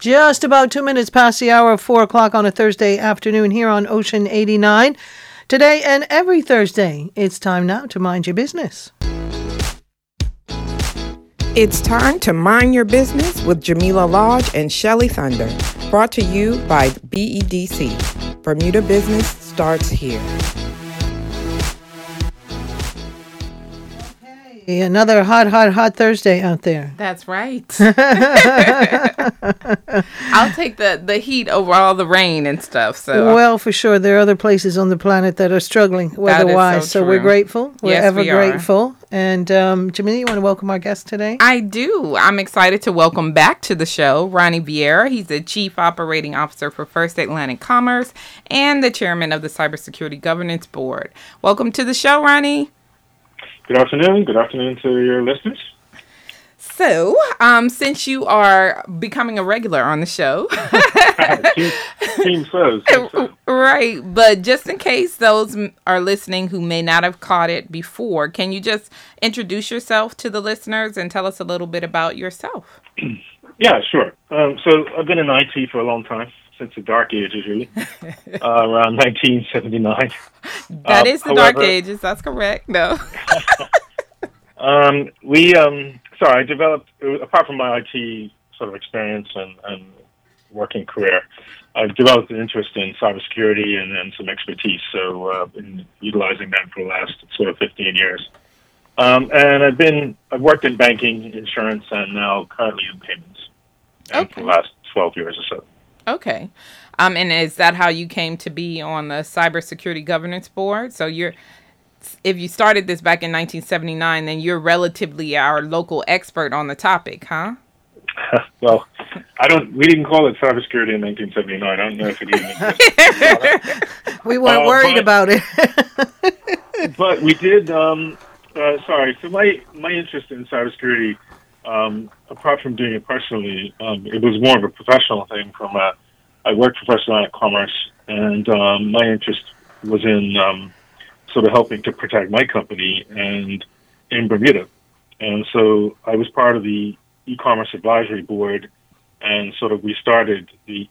Just about two minutes past the hour of four o'clock on a Thursday afternoon here on Ocean 89. Today and every Thursday, it's time now to mind your business. It's time to mind your business with Jamillah Lodge and Shelly Thunder. Brought to you by BEDC. Bermuda Business starts here. Another hot, hot, hot Thursday out there. That's right. I'll take the, the heat over all the rain and stuff. So Well, for sure, there are other places on the planet that are struggling weather-wise. so so we're grateful. We're Yes, ever we grateful. And um, Jamillah, you want to welcome our guest today? I do. I'm excited to welcome back to the show Ronnie Viera. He's the Chief Operating Officer for First Atlantic Commerce and the Chairman of the Cybersecurity Governance Board. Welcome to the show, Ronnie. Good afternoon. Good afternoon to your listeners. So, um, since you are becoming a regular on the show, team, team says. right, but just in case those are listening who may not have caught it before, can you just introduce yourself to the listeners and tell us a little bit about yourself? Yeah, sure. Um, so I've been in IT for a long time, since the dark ages, really, uh, around 1979. That Um, is the Dark Ages. That's correct. No. Um, we, um, sorry, I developed, apart from my IT sort of experience and, and working career, I've developed an interest in cybersecurity and, and some expertise. So uh, been utilizing that for the last sort of 15 years. Um, and I've been, I've worked in banking, insurance, and now currently in payments and for the last 12 years or so. Okay. Um, and is that how you came to be on the Cybersecurity Governance Board? So you're, if you started this back in 1979, then you're relatively our local expert on the topic, huh? well, I don't, we didn't call it cybersecurity in 1979. I don't know if it even. We weren't Uh, worried but- about it. but we did. Um, uh, sorry. So my my interest in cybersecurity, um, apart from doing it personally, um, it was more of a professional thing. From a, I worked First Atlantic Commerce, and um, my interest was in um, sort of helping to protect my company and in Bermuda. And so I was part of the e-commerce advisory board, and sort of we started the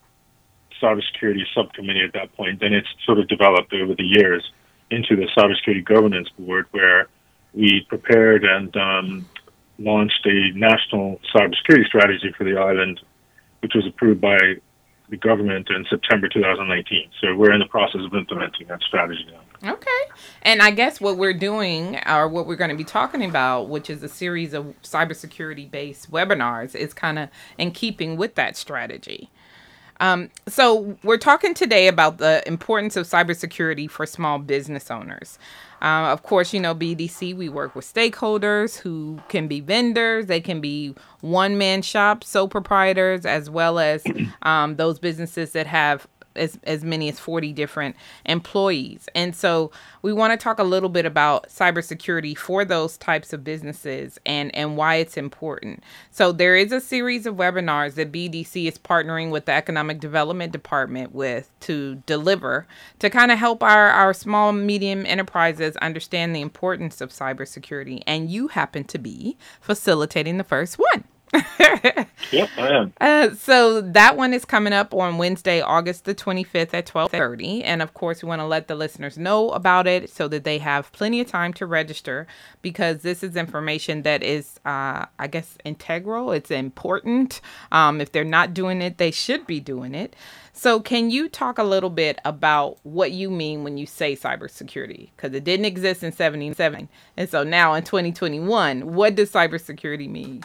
cybersecurity subcommittee at that point. Then it's sort of developed over the years into the cybersecurity governance board, where we prepared and um, launched a national cybersecurity strategy for the island, which was approved by the government in September 2019. So we're in the process of implementing that strategy now. Okay. And I guess what we're doing, or what we're going to be talking about, which is a series of cybersecurity based webinars, is kind of in keeping with that strategy. Um, so, we're talking today about the importance of cybersecurity for small business owners. Uh, of course, you know, BDC, we work with stakeholders who can be vendors, they can be one man shops, sole proprietors, as well as um, those businesses that have as, as many as 40 different employees. And so we want to talk a little bit about cybersecurity for those types of businesses and, and why it's important. So there is a series of webinars that BDC is partnering with the Economic Development Department with to deliver to kind of help our, our small, medium enterprises understand the importance of cybersecurity. And you happen to be facilitating the first one. Yep, I am. Uh, so that one is coming up on Wednesday, August the 25th at 12:30, and of course, we want to let the listeners know about it so that they have plenty of time to register because this is information that is, uh, I guess, integral. It's important. Um, if they're not doing it, they should be doing it. So, can you talk a little bit about what you mean when you say cybersecurity? Because it didn't exist in 77, and so now in 2021, what does cybersecurity mean?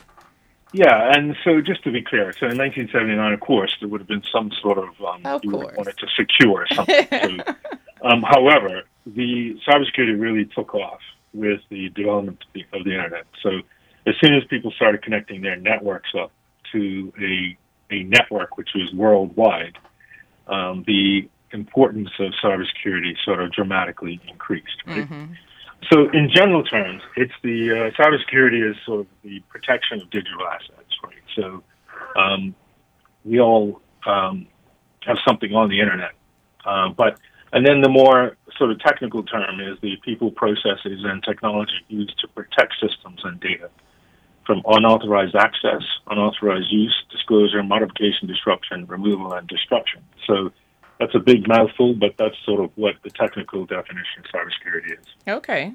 Yeah, and so just to be clear, so in 1979, of course, there would have been some sort of, um, Of you would course. have wanted to secure something. so, um, however, the cybersecurity really took off with the development of the, of the internet. So as soon as people started connecting their networks up to a, a network which was worldwide, um, the importance of cybersecurity sort of dramatically increased, right? So, in general terms, it's the uh, cybersecurity is sort of the protection of digital assets, right? So, um, we all um, have something on the internet, uh, but and then the more sort of technical term is the people, processes, and technology used to protect systems and data. from unauthorized access, unauthorized use, disclosure, modification, disruption, removal, and destruction. So that's a big mouthful, but that's sort of what the technical definition of cybersecurity is. Okay.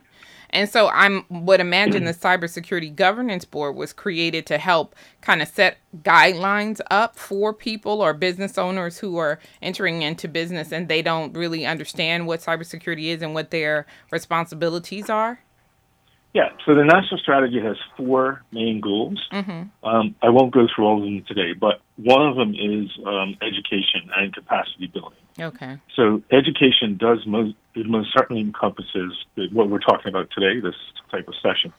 And so I would imagine the Cybersecurity Governance Board was created to help kind of set guidelines up for people or business owners who are entering into business and they don't really understand what cybersecurity is and what their responsibilities are. Yeah, so the national strategy has four main goals. Mm-hmm. Um, I won't go through all of them today, but one of them is um, education and capacity building. Okay. So education does most it most certainly encompasses what we're talking about today, this type of session,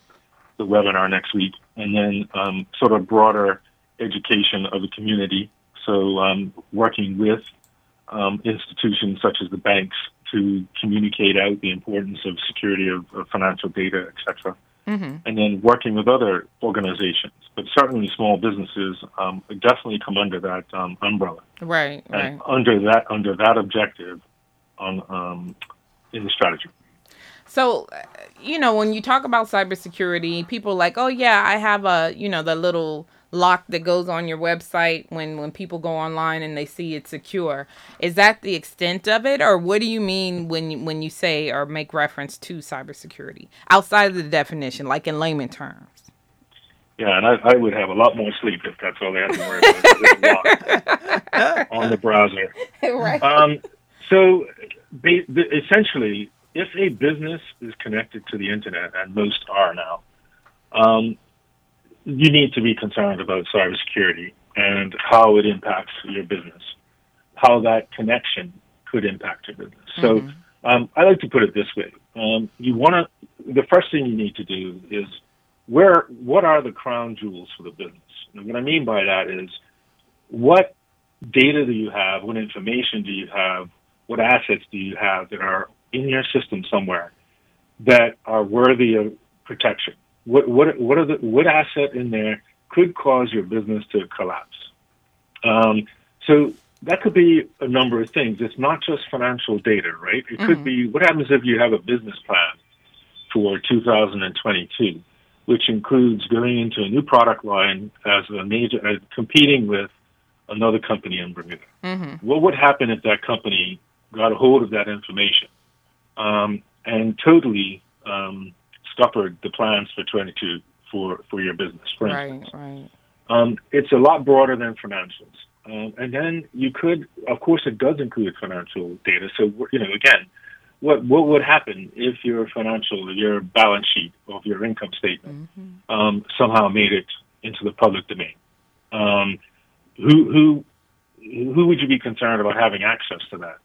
the webinar next week, and then um, sort of broader education of the community. So um, working with um, institutions such as the banks to communicate out the importance of security of, of financial data, etc. Mm-hmm. And then working with other organizations, but certainly small businesses um, definitely come under that um, umbrella. Right, right. Under that under that objective, on um, in the strategy. So, you know, when you talk about cybersecurity, people are like, oh yeah, I have a, you know, the little lock that goes on your website when when people go online and they see it's secure. Is that the extent of it, or what do you mean when you, when you say or make reference to cybersecurity outside of the definition, like in layman terms? Yeah, and I, I would have a lot more sleep if that's all I had to worry about on the browser. right. Um, so, ba- the, essentially, if a business is connected to the internet, and most are now, um, you need to be concerned about cybersecurity and how it impacts your business, how that connection could impact your business. So, um, I like to put it this way: um, you want to. The first thing you need to do is where what are the crown jewels for the business? And what I mean by that is what data do you have? What information do you have? What assets do you have that are in your system somewhere that are worthy of protection? What what what are the what asset in there could cause your business to collapse? Um, so that could be a number of things. It's not just financial data, right? It could be what happens if you have a business plan for 2022, which includes going into a new product line as a major uh, competing with another company in Bermuda. Mm-hmm. What would happen if that company got a hold of that information um, and totally um, scuppered the plans for 22 for, for your business, for instance? Right, right. Um, it's a lot broader than financials. Um, and then you could, of course, it does include financial data. So, you know, again, what what would happen if your financial, your balance sheet of your income statement um, somehow made it into the public domain? Um, who who who would you be concerned about having access to that?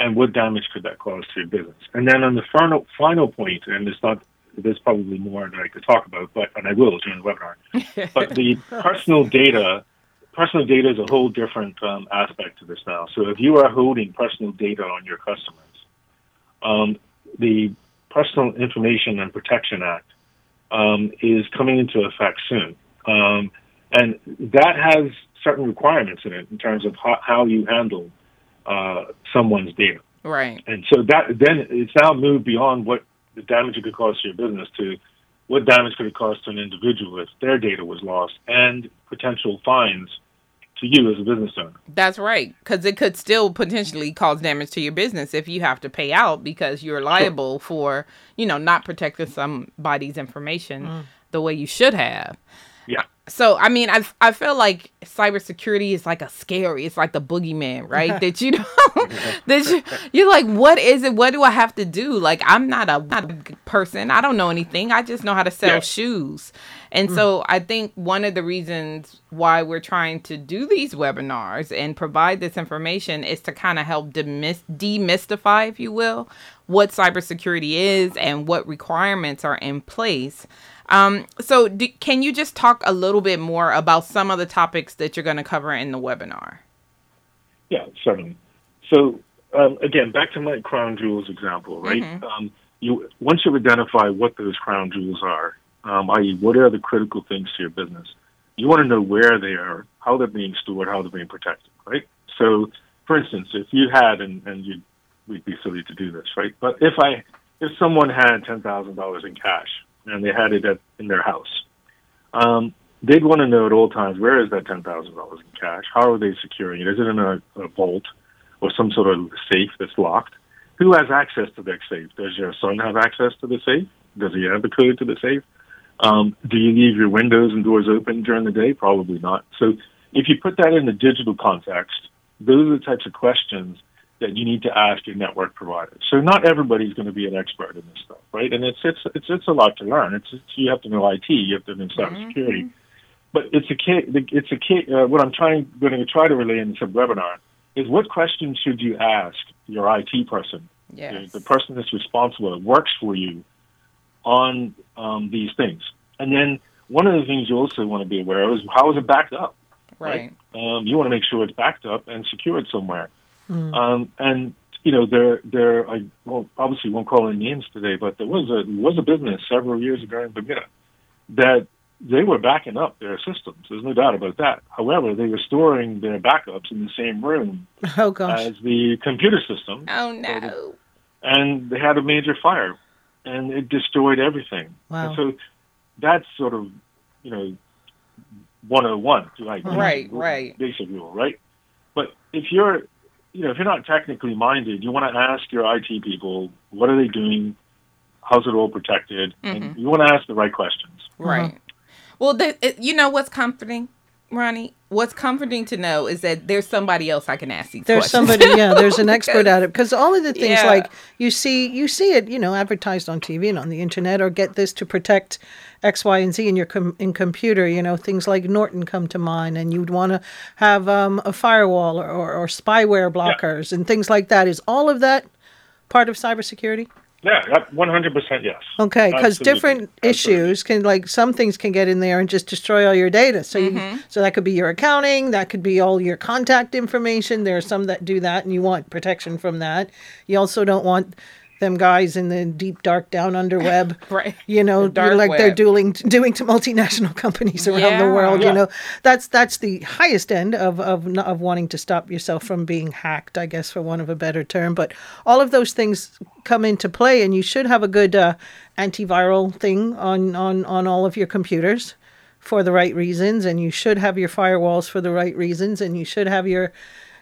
And what damage could that cause to your business? And then on the final final point, and it's not there's probably more that I could talk about, but and I will during the webinar. but the personal data, personal data is a whole different um, aspect to this now. So if you are holding personal data on your customers, um, the Personal Information and Protection Act um, is coming into effect soon, um, and that has certain requirements in it in terms of how, how you handle uh, someone's data. Right. And so that then it's now moved beyond what the damage it could cause to your business to what damage could it cause to an individual if their data was lost and potential fines to you as a business owner. That's right, because it could still potentially cause damage to your business if you have to pay out because you're liable for, you know, not protecting somebody's information the way you should have. Yeah. So I mean, I I feel like cybersecurity is like a scary. It's like the boogeyman, right? that you know, that you, you're like, what is it? What do I have to do? Like, I'm not a, not a person. I don't know anything. I just know how to sell Yeah. shoes. And mm. so I think one of the reasons why we're trying to do these webinars and provide this information is to kind of help demys- demystify, if you will, what cybersecurity is and what requirements are in place. Um, so, do, can you just talk a little bit more about some of the topics that you're going to cover in the webinar? Yeah, certainly. So um, again, back to my crown jewels example, right? Mhm. Um, you once you identify what those crown jewels are, um, i.e., what are the critical things to your business, you want to know where they are, how they're being stored, how they're being protected, right? So, for instance, if you had, and, and you, we'd be silly to do this, right? But if I, if someone had ten thousand dollars in cash and they had it at, in their house, Um, they'd want to know at all times where is that ten thousand dollars in cash? How are they securing it? Is it in a, a vault or some sort of safe that's locked? Who has access to that safe? Does your son have access to the safe? Does he have the code to the safe? Um, do you leave your windows and doors open during the day? Probably not. So if you put that in the digital context, those are the types of questions that you need to ask your network provider. So not everybody's going to be an expert in this stuff, right? And it's it's it's it's a lot to learn. It's, it's you have to know IT, you have to know cybersecurity, mm-hmm. but it's a key. It's a key. Uh, what I'm trying going to try to relay in this webinar is what questions should you ask your IT person, yes. the, the person that's responsible that works for you on um, these things, and then one of the things you also want to be aware of is how is it backed up. Right. right? Um, you want to make sure it's backed up and secured somewhere. Mm. Um, and you know, there, there. I well, obviously won't call any names today, but there was a was a business several years ago in Bermuda that they were backing up their systems. There's no doubt about that. However, they were storing their backups in the same room oh, gosh. as the computer system. Oh no! And they had a major fire, and it destroyed everything. Wow. And so that's sort of, you know, 101, like right, right, basic rule, right? But if you're you know, if you're not technically minded, you want to ask your IT people, what are they doing? How's it all protected? Mm-hmm. And you want to ask the right questions. Right. Uh-huh. Well, the, it, you know what's comforting, Ronnie? What's comforting to know is that there's somebody else I can ask these there's questions. somebody, yeah, there's an expert at it. Because all of the things yeah. like you see, you see it, you know, advertised on TV and on the internet, or get this to protect X, Y, and Z in your com- in computer. You know, things like Norton come to mind, and you'd want to have um, a firewall or, or, or spyware blockers yeah. and things like that. Is all of that part of cybersecurity? Yeah, one hundred percent yes. Okay, because different Absolutely. issues can like some things can get in there and just destroy all your data. So mm-hmm. you, so that could be your accounting, that could be all your contact information. There are some that do that, and you want protection from that. You also don't want them guys in the deep dark down under web. Right. You know like web. they're doing doing to multinational companies around yeah, the world yeah. you know. That's that's the highest end of, of of wanting to stop yourself from being hacked i guess for one of a better term. But all of those things come into play and you should have a good uh, antiviral thing on on on all of your computers for the right reasons and you should have your firewalls for the right reasons and you should have your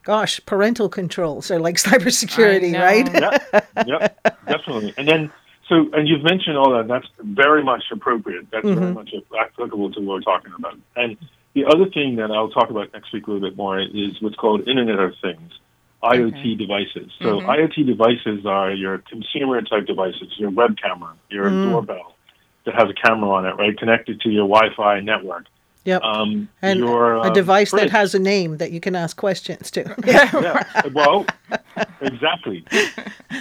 gosh, parental controls are like cybersecurity, right? yeah, yeah, definitely. And then, so, and you've mentioned all that. That's very much appropriate. That's mm-hmm. very much applicable to what we're talking about. And the other thing that I'll talk about next week a little bit more is what's called Internet of Things. IoT okay. devices. So mm-hmm. IoT devices are your consumer type devices, your web camera, your mm. doorbell that has a camera on it, right, connected to your Wi-Fi network. Yep. Um, and your, a device that has a name that you can ask questions to. yeah. yeah. Well, exactly.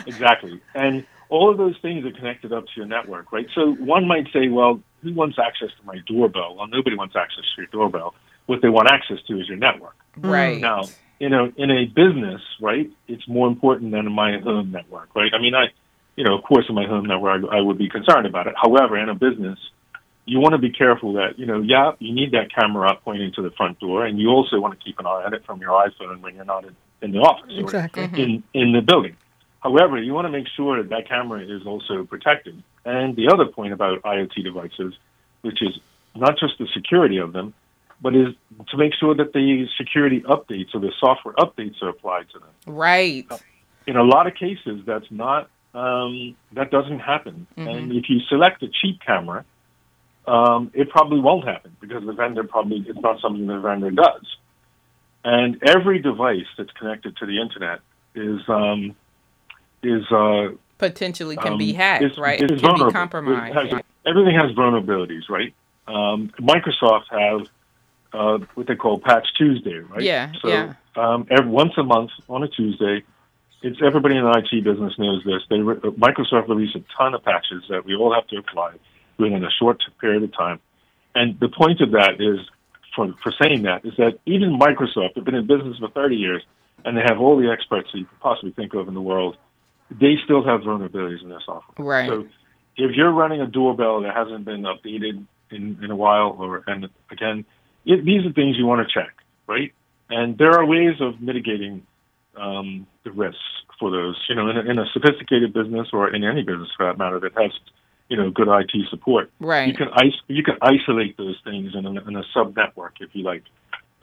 Exactly. And all of those things are connected up to your network, right? So one might say, well, who wants access to my doorbell? Well, nobody wants access to your doorbell. What they want access to is your network. Right. Now, you know, in a business, right, it's more important than in my home network, right? I mean, I, you know, of course, in my home network, I, I would be concerned about it. However, in a business, you want to be careful that, you know, yeah, you need that camera up pointing to the front door, and you also want to keep an eye on it from your iPhone when you're not in, in the office exactly. or in, in the building. However, you want to make sure that that camera is also protected. And the other point about IoT devices, which is not just the security of them, but is to make sure that the security updates or the software updates are applied to them. Right. In a lot of cases, that's not um, that doesn't happen. Mm-hmm. And if you select a cheap camera, um, it probably won't happen because the vendor probably it's not something the vendor does. And every device that's connected to the internet is um, is uh, potentially can um, be hacked, is, right? Is can be compromised. Has, everything has vulnerabilities, right? Um, Microsoft have uh, what they call Patch Tuesday, right? Yeah. So yeah. Um, every, once a month on a Tuesday, it's everybody in the IT business knows this. They re- Microsoft release a ton of patches that we all have to apply within a short period of time. And the point of that is, for, for saying that, is that even Microsoft, they've been in business for 30 years, and they have all the experts that you could possibly think of in the world, they still have vulnerabilities in their software. Right. So if you're running a doorbell that hasn't been updated in, in a while, or and again, it, these are things you want to check, right? And there are ways of mitigating um, the risks for those. You know, in a, in a sophisticated business or in any business for that matter that has you know, good IT support. Right. You can is- you can isolate those things in a, in a sub network if you like,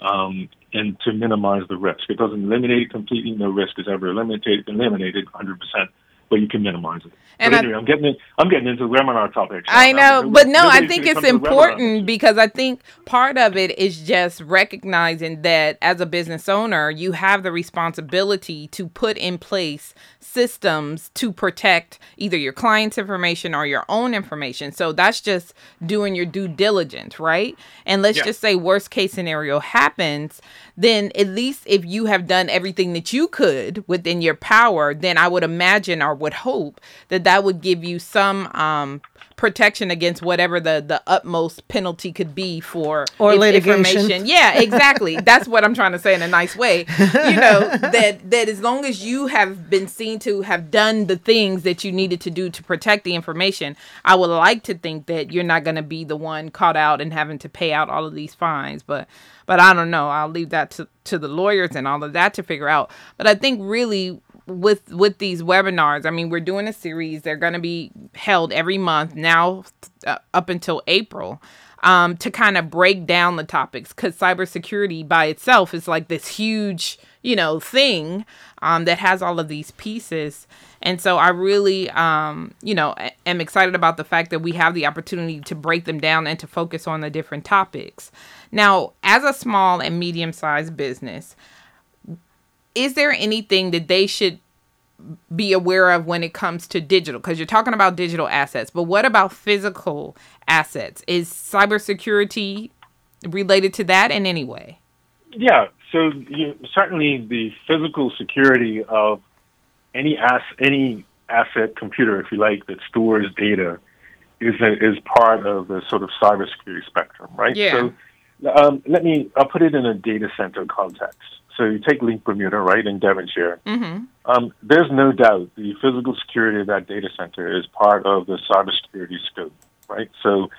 um, and to minimize the risk. It doesn't eliminate completely. No risk is ever eliminated eliminated 100 percent but you can minimize it. And but anyway, I, am getting in, I'm getting into webinar topics. I know, but no, I think it's important because I think part of it is just recognizing that as a business owner, you have the responsibility to put in place systems to protect either your client's information or your own information. So that's just doing your due diligence, right? And let's yeah. just say worst case scenario happens, then at least if you have done everything that you could within your power, then I would imagine or would hope that that would give you some um, protection against whatever the the utmost penalty could be for or litigation. Information. Yeah, exactly. That's what I'm trying to say in a nice way. You know that that as long as you have been seen to have done the things that you needed to do to protect the information, I would like to think that you're not going to be the one caught out and having to pay out all of these fines. But but I don't know. I'll leave that to to the lawyers and all of that to figure out. But I think really with with these webinars i mean we're doing a series. They're going to be held every month now uh, up until april um, to kind of break down the topics because cybersecurity by itself is like this huge you know thing um, that has all of these pieces. And so i really um, you know am excited about the fact that we have the opportunity to break them down and to focus on the different topics. Now as a small and medium sized business is there anything that they should be aware of when it comes to digital? Because you're talking about digital assets, but what about physical assets? Is cybersecurity related to that in any way? Yeah, so you, certainly the physical security of any ass any asset computer, if you like, that stores data is a, is part of the sort of cybersecurity spectrum, right? Yeah. So um, let me I'll put it in a data center context. So you take Link Bermuda, right, in Devonshire. Mm-hmm. Um, there's no doubt the physical security of that data center is part of the cybersecurity scope, right? So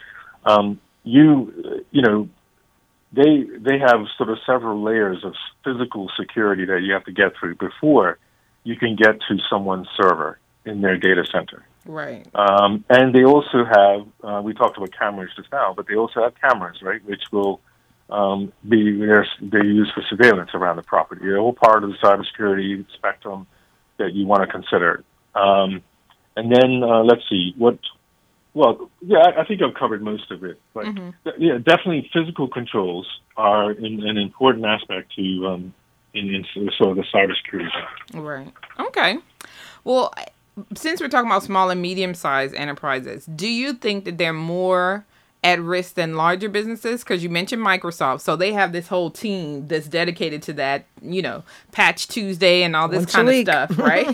um, you, you know, they they have sort of several layers of physical security that you have to get through before you can get to someone's server in their data center. Right. Um, and they also have, uh, we talked about cameras just now, but they also have cameras, right, which will um, be they're used for surveillance around the property. They're all part of the cybersecurity spectrum that you want to consider. Um, and then uh, let's see what. Well, yeah, I, I think I've covered most of it, but mm-hmm. th- yeah, definitely physical controls are in, an important aspect to um, in, in sort of the cybersecurity. Right. Okay. Well, since we're talking about small and medium sized enterprises, do you think that they're more at risk than larger businesses because you mentioned Microsoft, so they have this whole team that's dedicated to that, you know, Patch Tuesday and all this Once kind of stuff, right?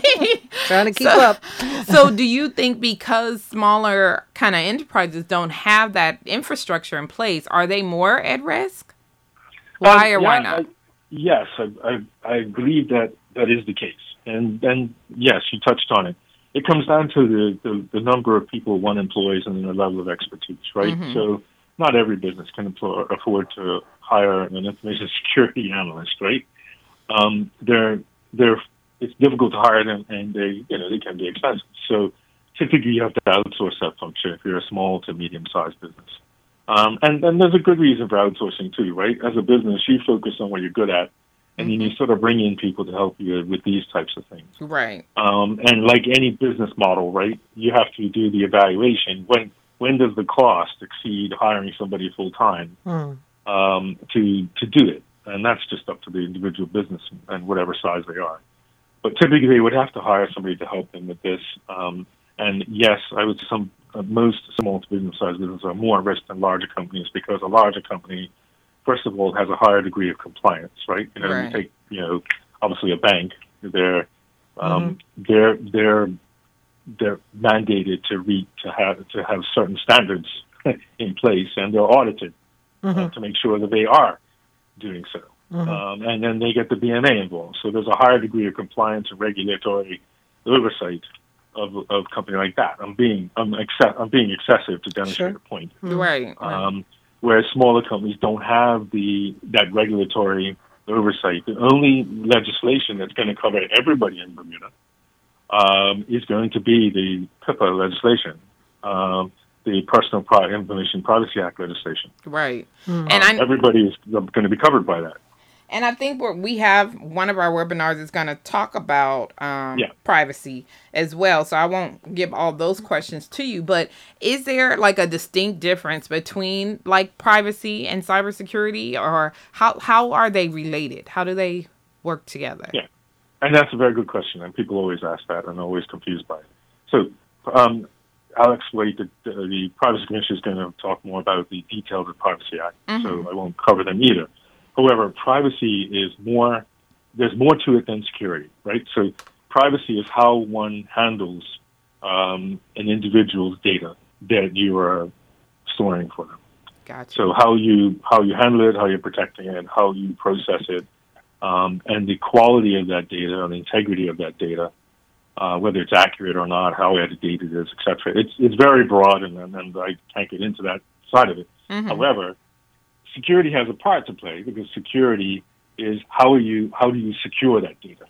Trying to keep so, up. so, do you think because smaller kind of enterprises don't have that infrastructure in place, are they more at risk? Uh, why or yeah, why not? I, yes, I, I, I believe that that is the case, and and yes, you touched on it it comes down to the, the, the, number of people one employs and the level of expertise, right? Mm-hmm. So not every business can employ, afford to hire an information security analyst, right? Um, they're, they're, it's difficult to hire them and they, you know, they can be expensive. So typically you have to outsource that function if you're a small to medium sized business. Um, and, and there's a good reason for outsourcing too, right? As a business, you focus on what you're good at and then you sort of bring in people to help you with these types of things. Right. Um, and like any business model, right, you have to do the evaluation. When when does the cost exceed hiring somebody full time mm. um, to to do it? And that's just up to the individual business and whatever size they are. But typically, they would have to hire somebody to help them with this. Um, and yes, I would some uh, most small to medium sized businesses are more at risk than larger companies because a larger company first of all, has a higher degree of compliance, right? You know, right. you take, you know, obviously a bank, they're, um, mm-hmm. they're, they're, they're mandated to read, to have, to have certain standards in place and they're audited uh, mm-hmm. uh, to make sure that they are doing so. Mm-hmm. Um, and then they get the BMA involved. So there's a higher degree of compliance and regulatory oversight of of a company like that. I'm being I'm, exce- I'm being excessive to demonstrate sure. a point. Right. Um, whereas smaller companies don't have the that regulatory oversight. The only legislation that's going to cover everybody in Bermuda um, is going to be the PIPA legislation, um, the Personal Pri- Information Privacy Act legislation. Right. Mm-hmm. And um, everybody is going to be covered by that. And I think we we have one of our webinars is going to talk about um, yeah. privacy as well. So I won't give all those questions to you. But is there like a distinct difference between like privacy and cybersecurity, or how how are they related? How do they work together? Yeah, and that's a very good question, and people always ask that and always confused by it. So. Um, Alex White, the, the Privacy Commissioner, is going to talk more about the details of the Privacy Act, mm-hmm. so I won't cover them either. However, privacy is more, there's more to it than security, right? So privacy is how one handles um, an individual's data that you are storing for them. Gotcha. So how you how you handle it, how you're protecting it, how you process it, um, and the quality of that data and the integrity of that data, uh, whether it's accurate or not, how edited it is, etc. It's it's very broad, and, and I can't get into that side of it. Mm-hmm. However, security has a part to play because security is how you how do you secure that data,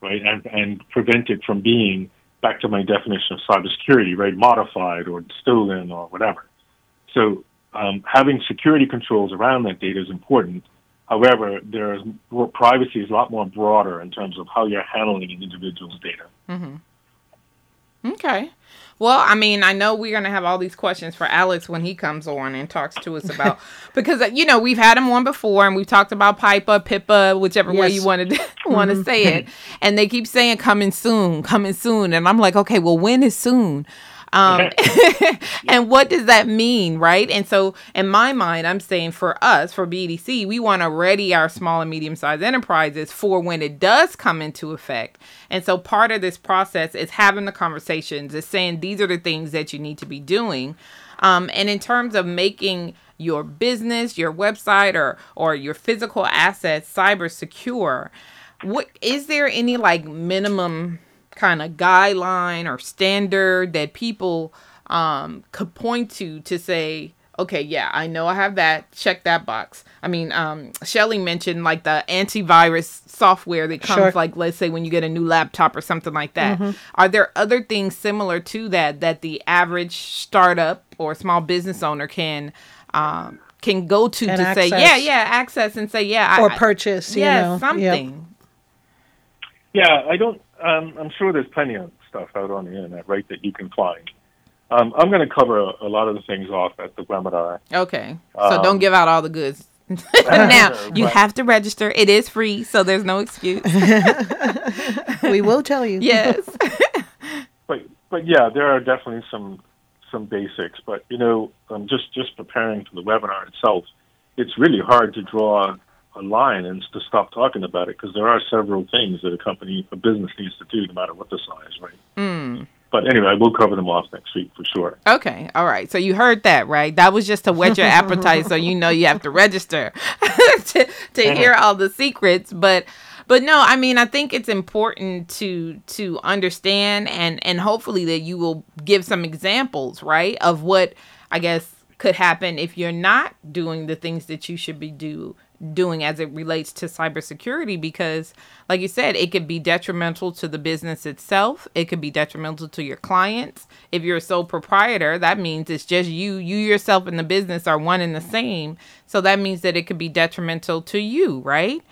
right, and and prevent it from being back to my definition of cybersecurity, right, modified or stolen or whatever. So um, having security controls around that data is important. However, there's privacy is a lot more broader in terms of how you're handling an individual's data. Mm-hmm. Okay. Well, I mean, I know we're going to have all these questions for Alex when he comes on and talks to us about because uh, you know we've had him on before and we've talked about PIPA, PIPA, whichever yes. way you wanted to, want to mm-hmm. say it, and they keep saying coming soon, coming soon, and I'm like, okay, well, when is soon? Um, and what does that mean, right? And so, in my mind, I'm saying for us, for BDC, we want to ready our small and medium sized enterprises for when it does come into effect. And so, part of this process is having the conversations, is saying these are the things that you need to be doing. Um, and in terms of making your business, your website, or or your physical assets cyber secure, what is there any like minimum kind of guideline or standard that people um, could point to to say, okay, yeah, I know I have that. Check that box. I mean, um, Shelly mentioned like the antivirus software that comes, sure. like, let's say when you get a new laptop or something like that. Mm-hmm. Are there other things similar to that that the average startup or small business owner can um, can go to to access. say, yeah, yeah, access and say, yeah, or I, purchase, yeah, know. something. Yep. Yeah, I don't um, I'm sure there's plenty of stuff out on the internet, right, that you can find. Um, I'm going to cover a, a, lot of the things off at the webinar. Okay, so um, don't give out all the goods. now you have to register. It is free, so there's no excuse. we will tell you. Yes. but but yeah, there are definitely some some basics. But you know, um, just just preparing for the webinar itself, it's really hard to draw a line and to stop talking about it because there are several things that a company, a business needs to do no matter what the size, right? Mm. But anyway, we'll cover them off next week for sure. Okay, all right. So you heard that, right? That was just to whet your appetite, so you know you have to register to to hear all the secrets. But but no, I mean, I think it's important to to understand and and hopefully that you will give some examples, right, of what I guess could happen if you're not doing the things that you should be do doing as it relates to cybersecurity because like you said it could be detrimental to the business itself. It could be detrimental to your clients. If you're a sole proprietor that means it's just you. You yourself and the business are one and the same. So that means that it could be detrimental to you right?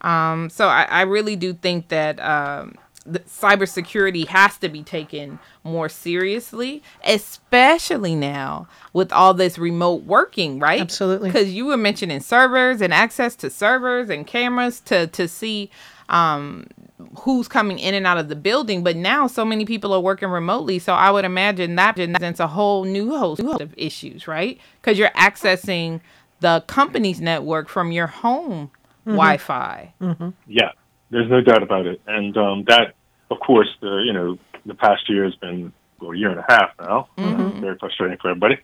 Um, so I, I really do think that um, cybersecurity has to be taken more seriously, especially now with all this remote working, right? Absolutely. Because you were mentioning servers and access to servers and cameras to to see um, who's coming in and out of the building. But now so many people are working remotely, so I would imagine that presents a whole new host of issues, right? Because you're accessing the company's network from your home mm-hmm. Wi-Fi. Mm-hmm. Yeah, there's no doubt about it, and um, that, of course, the you know the past year has been well, a year and a half now. Mm-hmm. Uh, very frustrating for everybody.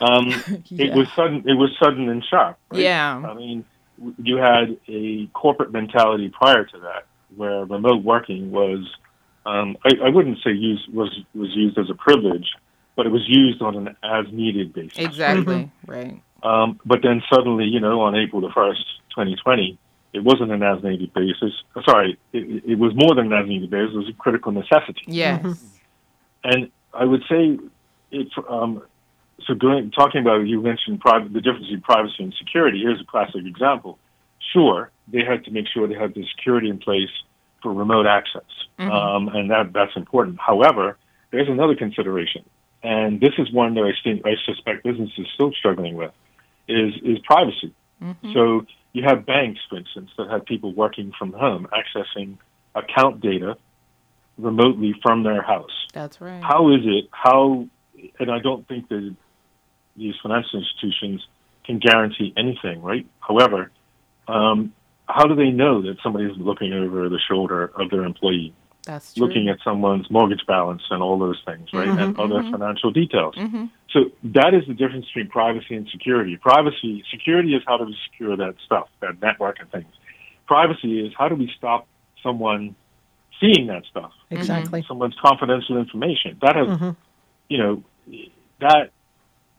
Um, yeah. It was sudden. It was sudden and sharp. Right? Yeah. I mean, you had a corporate mentality prior to that, where remote working was. Um, I, I wouldn't say used was was used as a privilege, but it was used on an as needed basis. Exactly. Mm-hmm. Right. Um, but then suddenly, you know, on April the first, 2020, it wasn't an as needed basis. Sorry, it, it was more than an as needed basis. It was a critical necessity. Yes. Mm-hmm. And I would say it's um, so going talking about you mentioned private the difference between privacy and security. Here's a classic example. Sure, they had to make sure they had the security in place for remote access, mm-hmm. um, and that that's important. However, there's another consideration, and this is one that I think I suspect business is still struggling with, is is privacy. Mm-hmm. So you have banks, for instance, that have people working from home accessing account data remotely from their house. That's right. How is it? How? And I don't think that these financial institutions can guarantee anything, right? However, um, how do they know that somebody's looking over the shoulder of their employee? That's true. Looking at someone's mortgage balance and all those things, right? Mm-hmm, and other mm-hmm. financial details. Mm-hmm. So that is the difference between privacy and security. Privacy, security is how do we secure that stuff, that network and things. Privacy is how do we stop someone seeing that stuff? Exactly. Someone's confidential information. That has, mm-hmm. you know, that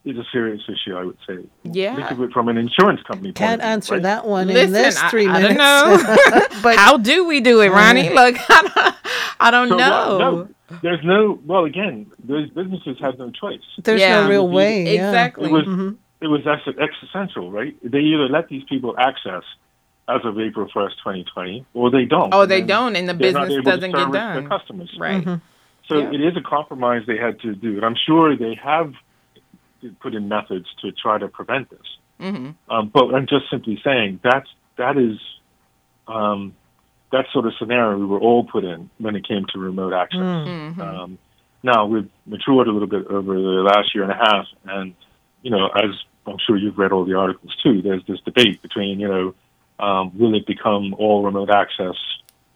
is a serious issue, I would say. Yeah. Think of it from an insurance company. Can't point answer right? that one Listen, in this three I, minutes. I don't know. but how do we do it, Ronnie? Look, I don't, I don't so, know. no, there's no. Well, again, those businesses have no choice. There's Yeah. no real way. yeah. Exactly. It was Mhm. it was ex- existential, right? They either let these people access as of April first, 2020, or they don't. Oh, they then don't, and the they're not business able to doesn't get service done. Their customers, Right. Mhm. So Yeah. it is a compromise they had to do, and I'm sure they have put in methods to try to prevent this. Mm-hmm. Um, but I'm just simply saying that's that is um, that sort of scenario we were all put in when it came to remote access. Mm-hmm. Um, now we've matured a little bit over the last year and a half, and you know, as I'm sure you've read all the articles too. There's this debate between you know, um, will it become all remote access,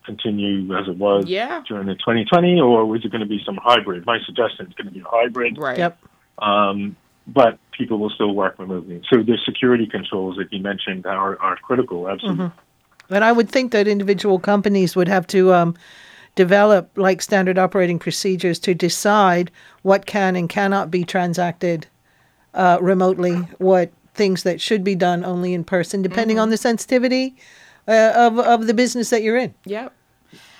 continue as it was Yeah. during the 2020, or is it going to be some hybrid? My suggestion is going to be a hybrid. Right. Yep. Um, but people will still work remotely. So the security controls that you mentioned are, are critical, absolutely. But I would think that individual companies would have to um, develop like standard operating procedures to decide what can and cannot be transacted uh, remotely, what things that should be done only in person, depending on the sensitivity uh, of of the business that you're in. Yep.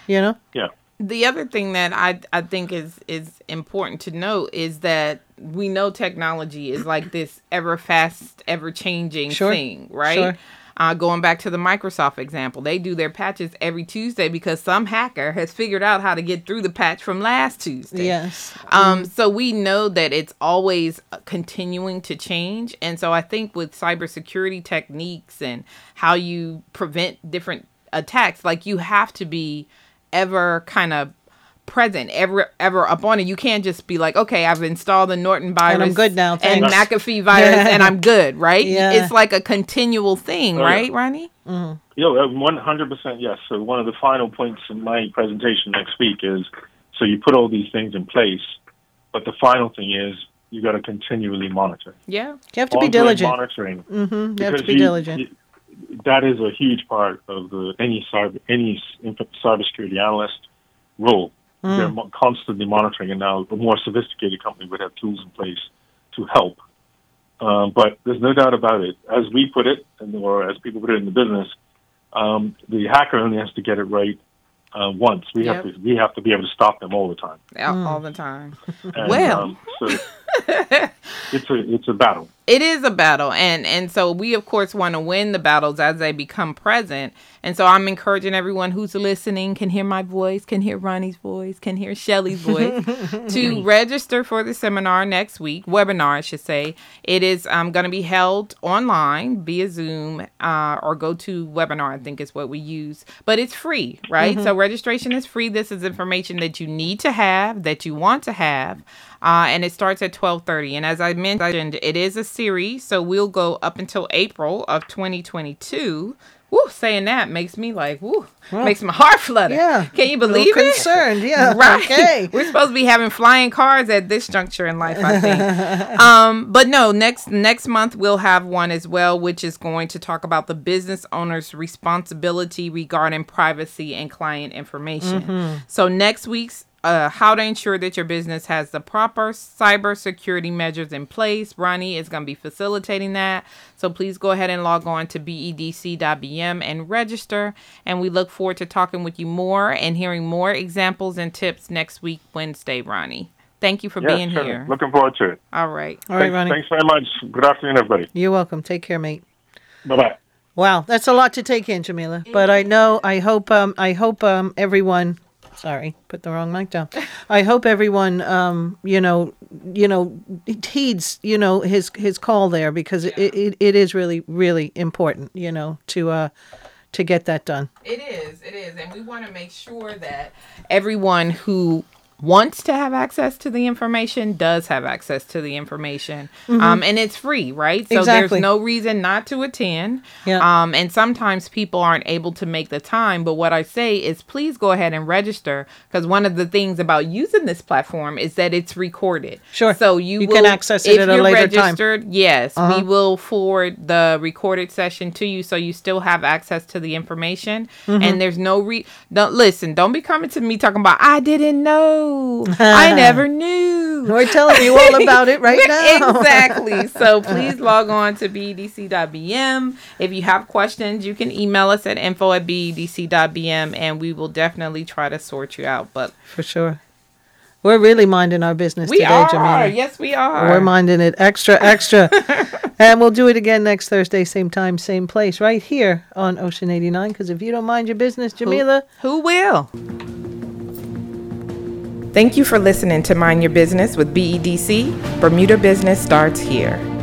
You know. Yeah. The other thing that I I think is is important to note is that we know technology is like this ever fast, ever changing Sure. thing, right? Sure. Uh, going back to the Microsoft example, they do their patches every Tuesday because some hacker has figured out how to get through the patch from last Tuesday. Yes. Um, so we know that it's always uh, continuing to change. And so I think with cybersecurity techniques and how you prevent different attacks, like you have to be ever kind of present, ever ever up on it. You can't just be like, okay, I've installed the Norton virus and I'm good now, and thanks. McAfee virus and I'm good, right? Yeah. It's like a continual thing, Oh, yeah. right, Ronnie? Yeah, one hundred percent yes. So one of the final points in my presentation next week is so you put all these things in place, but the final thing is you got to continually monitor. Yeah. You have to be diligent. Monitoring. Mm-hmm. You have to be you- diligent. you- that is a huge part of the any cyber any cybersecurity analyst role. Hmm. They're mo- constantly monitoring, and now a more sophisticated company would have tools in place to help. Um, but there's no doubt about it. As we put it, and or as people put it in the business, um, the hacker only has to get it right uh, once. We have to we have to be able to stop them all the time. All, Mm. all the time. And, Well. um, so it's a it's a battle. it is a battle and and so we of course want to win the battles as they become present. And so i'm encouraging everyone who's listening can hear my voice can hear ronnie's voice can hear shelly's voice to register for the seminar next week webinar i should say. It is um, going to be held online via zoom uh, or go to webinar i think is what we use. But it's free right? So registration is free. This is information that you need to have that you want to have uh, and it starts at 12:30. And as I mentioned, it is a series, so we'll go up until April of 2022. Woo, saying that makes me like, woo, makes my heart flutter. Yeah. can you believe it? concerned. Yeah. Right. Okay. We're supposed to be having flying cars at this juncture in life, I think. um, but no, next next month we'll have one as well, which is going to talk about the business owner's responsibility regarding privacy and client information. So next week's uh, how to ensure that your business has the proper cybersecurity measures in place. Ronnie is going to be facilitating that. So please go ahead and log on to bedc.bm and register. And we look forward to talking with you more and hearing more examples and tips next week, Wednesday, Ronnie. Thank you for Yeah, being sure. here. Looking forward to it. All right. All right, thanks, Ronnie. thanks very much. Good afternoon, everybody. You're welcome. Take care, mate. Bye bye. Wow, that's a lot to take in, Jamillah. But I know, I hope, um, I hope um, everyone. Sorry, put the wrong mic down. I hope everyone, um, you know, you know, heeds, you know, his his call there because it, it it is really really important, you know, to uh to get that done. It is. It is. And we want to make sure that everyone who wants to have access to the information does have access to the information. Um, and it's free, right? So Mm-hmm. Exactly. there's no reason not to attend. Yeah. Um, and sometimes people aren't able to make the time. But what I say is please go ahead and register because one of the things about using this platform is that it's recorded. Sure. So you, You will, can access it at a later time. registered, Yes, we will forward the recorded session to you, so you still have access to the information. Mm-hmm. And there's no re. Don't listen. Don't be coming to me talking about I didn't know. I never knew. We're telling you all about it right now. exactly. So please log on to bedc.bm. If you have questions, you can email us at info at bedc.bm, and we will definitely try to sort you out. But For sure. We're really minding our business we today, are. Jamillah. Yes, we are. We're minding it extra, extra. and we'll do it again next Thursday, same time, same place, right here on Ocean 89. Because if you don't mind your business, Jamillah, Who will? Thank you for listening to Mind Your Business with BEDC. Bermuda Business starts here.